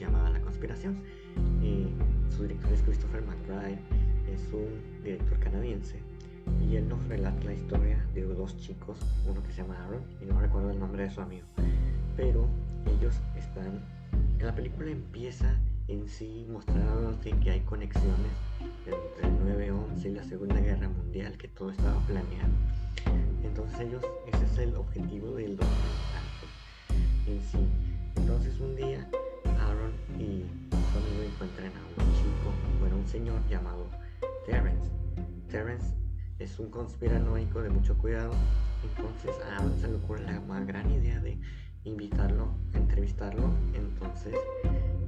llamada La Conspiración. Eh, su director es Christopher McBride, es un director canadiense y él nos relata la historia de dos chicos, uno que se llama Aaron y no recuerdo el nombre de su amigo, pero ellos están, la película empieza en sí mostrándote que hay conexiones entre el 9-11 y la Segunda Guerra Mundial, que todo estaba planeado. Entonces ellos, ese es el objetivo del documental en sí. Entonces un día y su amigo encuentran a un chico, bueno, un señor llamado Terrence. Terrence es un conspiranoico de mucho cuidado. Entonces a Aaron se le ocurre la más gran idea de invitarlo, entrevistarlo. Entonces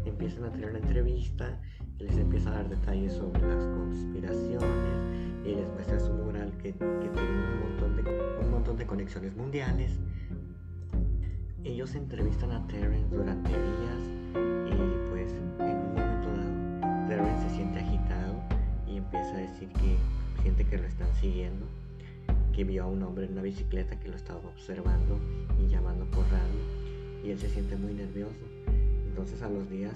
empiezan a tener una entrevista y les empieza a dar detalles sobre las conspiraciones y les muestra su moral que, que tiene un montón, de, un montón de conexiones mundiales. Ellos entrevistan a Terrence durante días Terrence se siente agitado y empieza a decir que gente que lo están siguiendo, que vio a un hombre en una bicicleta que lo estaba observando y llamando por radio y él se siente muy nervioso. Entonces a los días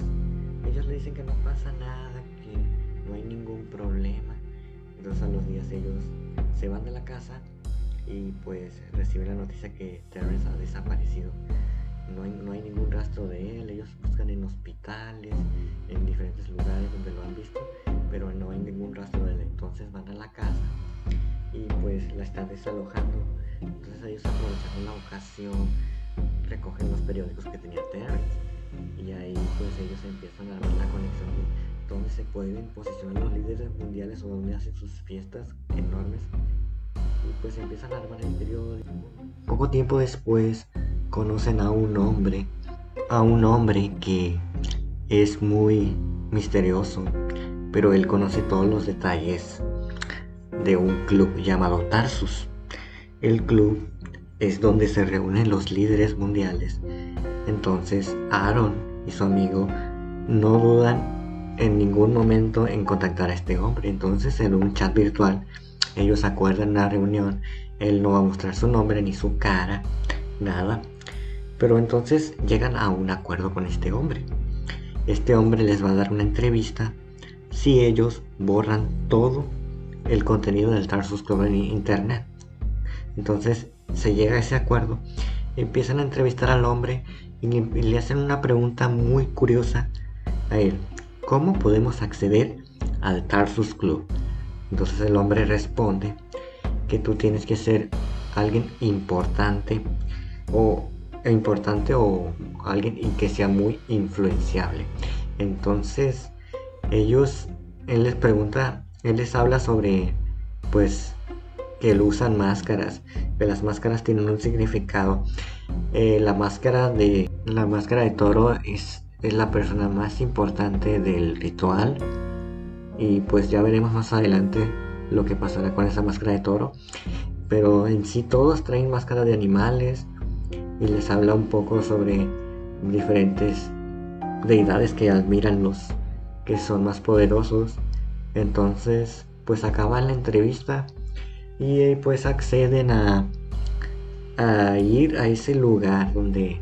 ellos le dicen que no pasa nada, que no hay ningún problema. Entonces a los días ellos se van de la casa y pues reciben la noticia que Terrence ha desaparecido. No hay, no hay ningún rastro de él, ellos buscan en hospitales, en diferentes lugares donde lo han visto, pero no hay ningún rastro de él. Entonces van a la casa y pues la están desalojando. Entonces ellos aprovechan la ocasión, recogen los periódicos que tenía Terrence y ahí pues ellos empiezan a ver la conexión de dónde se pueden posicionar los líderes mundiales o donde hacen sus fiestas enormes y pues empiezan a armar el periódico. Poco tiempo después conocen a un hombre, a un hombre que es muy misterioso, pero él conoce todos los detalles de un club llamado Tarsus. El club es donde se reúnen los líderes mundiales. Entonces Aaron y su amigo no dudan en ningún momento en contactar a este hombre. Entonces en un chat virtual ellos acuerdan la reunión. Él no va a mostrar su nombre ni su cara, nada. Pero entonces llegan a un acuerdo con este hombre. Este hombre les va a dar una entrevista si ellos borran todo el contenido del Tarsus Club en internet. Entonces se llega a ese acuerdo, empiezan a entrevistar al hombre y le hacen una pregunta muy curiosa a él. ¿Cómo podemos acceder al Tarsus Club? Entonces el hombre responde que tú tienes que ser alguien importante o importante o alguien y que sea muy influenciable. Entonces ellos, él les pregunta, él les habla sobre, pues, que usan máscaras, que las máscaras tienen un significado. Eh, la máscara de la máscara de toro es, es la persona más importante del ritual y pues ya veremos más adelante lo que pasará con esa máscara de toro. Pero en sí todos traen máscara de animales y les habla un poco sobre diferentes deidades que admiran los que son más poderosos. Entonces, pues acaban la entrevista y eh, pues acceden a, a ir a ese lugar donde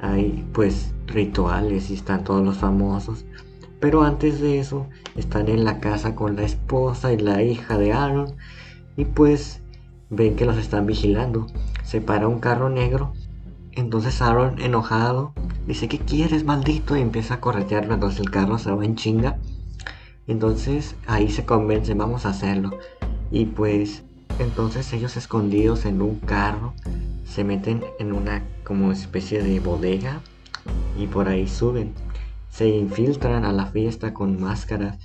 hay pues rituales y están todos los famosos. Pero antes de eso, están en la casa con la esposa y la hija de Aaron y pues ven que los están vigilando. Se para un carro negro. Entonces Aaron, enojado, dice, ¿qué quieres, maldito? Y empieza a corretearlo. Entonces el carro se va en chinga. Entonces ahí se convencen, vamos a hacerlo. Y pues entonces ellos escondidos en un carro se meten en una como especie de bodega y por ahí suben. Se infiltran a la fiesta con máscaras.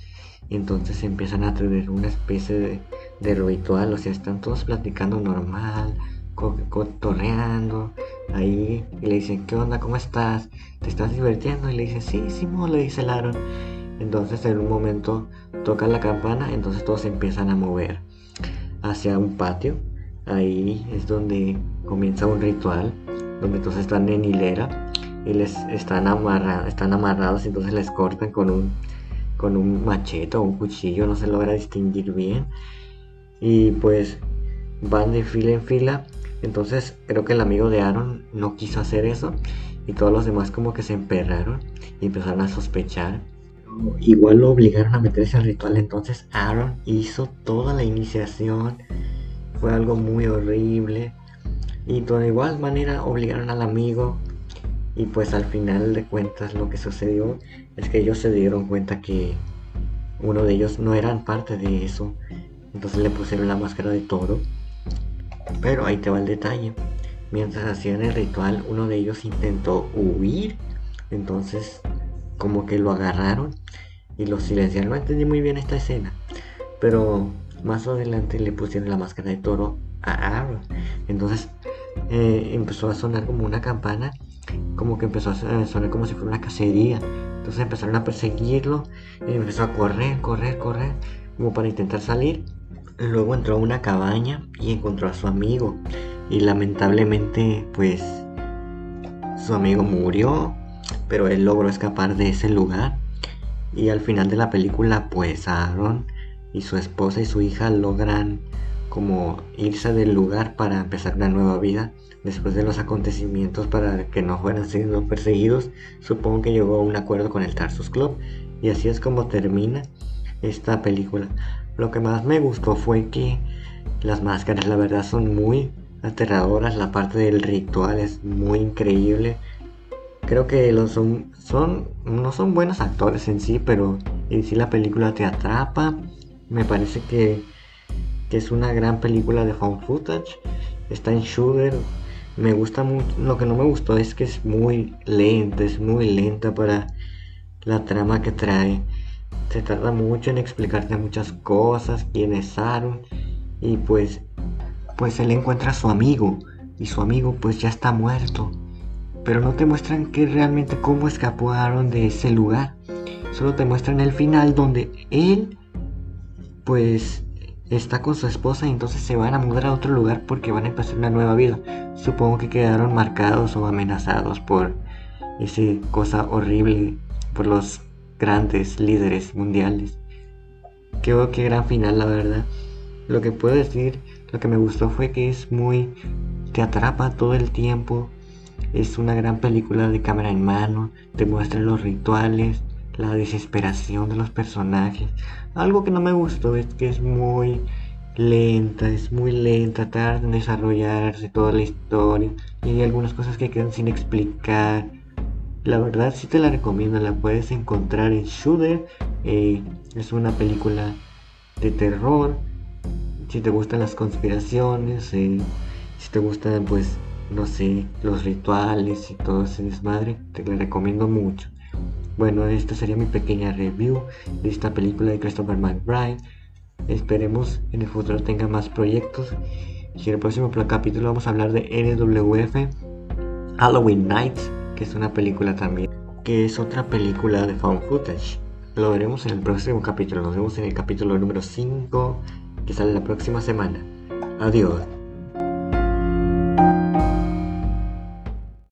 Entonces empiezan a tener una especie de, ritual. O sea, están todos platicando normal cotorreando ahí y le dicen, ¿qué onda? ¿Cómo estás? ¿Te estás divirtiendo? Y le dice, sí, Simón, le dice Laron. Entonces en un momento toca la campana, entonces todos empiezan a mover hacia un patio. Ahí es donde comienza un ritual, donde todos están en hilera y les están, amarrados, están amarrados, entonces les cortan con un, con un machete o un cuchillo, no se logra distinguir bien. Y pues van de fila en fila entonces creo que el amigo de Aaron no quiso hacer eso y todos los demás como que se emperraron y empezaron a sospechar. Igual lo obligaron a meterse al ritual, entonces Aaron hizo toda la iniciación. Fue algo muy horrible. Y de igual manera obligaron al amigo. Y pues al final de cuentas lo que sucedió es que ellos se dieron cuenta que uno de ellos no eran parte de eso. Entonces le pusieron la máscara de toro. Pero ahí te va el detalle. Mientras hacían el ritual, uno de ellos intentó huir. Entonces, como que lo agarraron y lo silenciaron. No entendí muy bien esta escena. Pero más adelante le pusieron la máscara de toro a Aaron. Entonces eh, empezó a sonar como una campana. Como que empezó a sonar como si fuera una cacería. Entonces empezaron a perseguirlo. Empezó a correr, correr, correr. Como para intentar salir. Luego entró a una cabaña y encontró a su amigo. Y lamentablemente pues su amigo murió, pero él logró escapar de ese lugar. Y al final de la película pues Aaron y su esposa y su hija logran como irse del lugar para empezar una nueva vida después de los acontecimientos para que no fueran siendo perseguidos. Supongo que llegó a un acuerdo con el Tarsus Club y así es como termina esta película lo que más me gustó fue que las máscaras la verdad son muy aterradoras. La parte del ritual es muy increíble. Creo que los son, son, no son buenos actores en sí, pero en sí la película te atrapa. Me parece que, que es una gran película de found footage. Está en Shooter. Me gusta mucho. Lo que no me gustó es que es muy lenta, es muy lenta para la trama que trae. Se tarda mucho en explicarte muchas cosas, quién es Aaron. Y pues pues él encuentra a su amigo y su amigo pues ya está muerto. Pero no te muestran que realmente cómo escaparon de ese lugar. Solo te muestran el final donde él pues está con su esposa y entonces se van a mudar a otro lugar porque van a empezar una nueva vida. Supongo que quedaron marcados o amenazados por esa cosa horrible, por los grandes líderes mundiales. Qué, qué gran final, la verdad. Lo que puedo decir lo que me gustó fue que es muy... te atrapa todo el tiempo. Es una gran película de cámara en mano. Te muestra los rituales, la desesperación de los personajes. Algo que no me gustó es que es muy lenta, es muy lenta, tarda en desarrollarse toda la historia. Y hay algunas cosas que quedan sin explicar. La verdad sí te la recomiendo, la puedes encontrar en Shooter. Eh, es una película de terror si te gustan las conspiraciones, eh, si te gustan, pues, no sé, los rituales y todo ese desmadre, te lo recomiendo mucho. Bueno, esta sería mi pequeña review de esta película de Christopher McBride. Esperemos en el futuro tenga más proyectos. Y en el próximo capítulo vamos a hablar de NWF Halloween Nights, que es una película también, que es otra película de found footage. Lo veremos en el próximo capítulo. Nos vemos en el capítulo número 5 que sale la próxima semana. Adiós.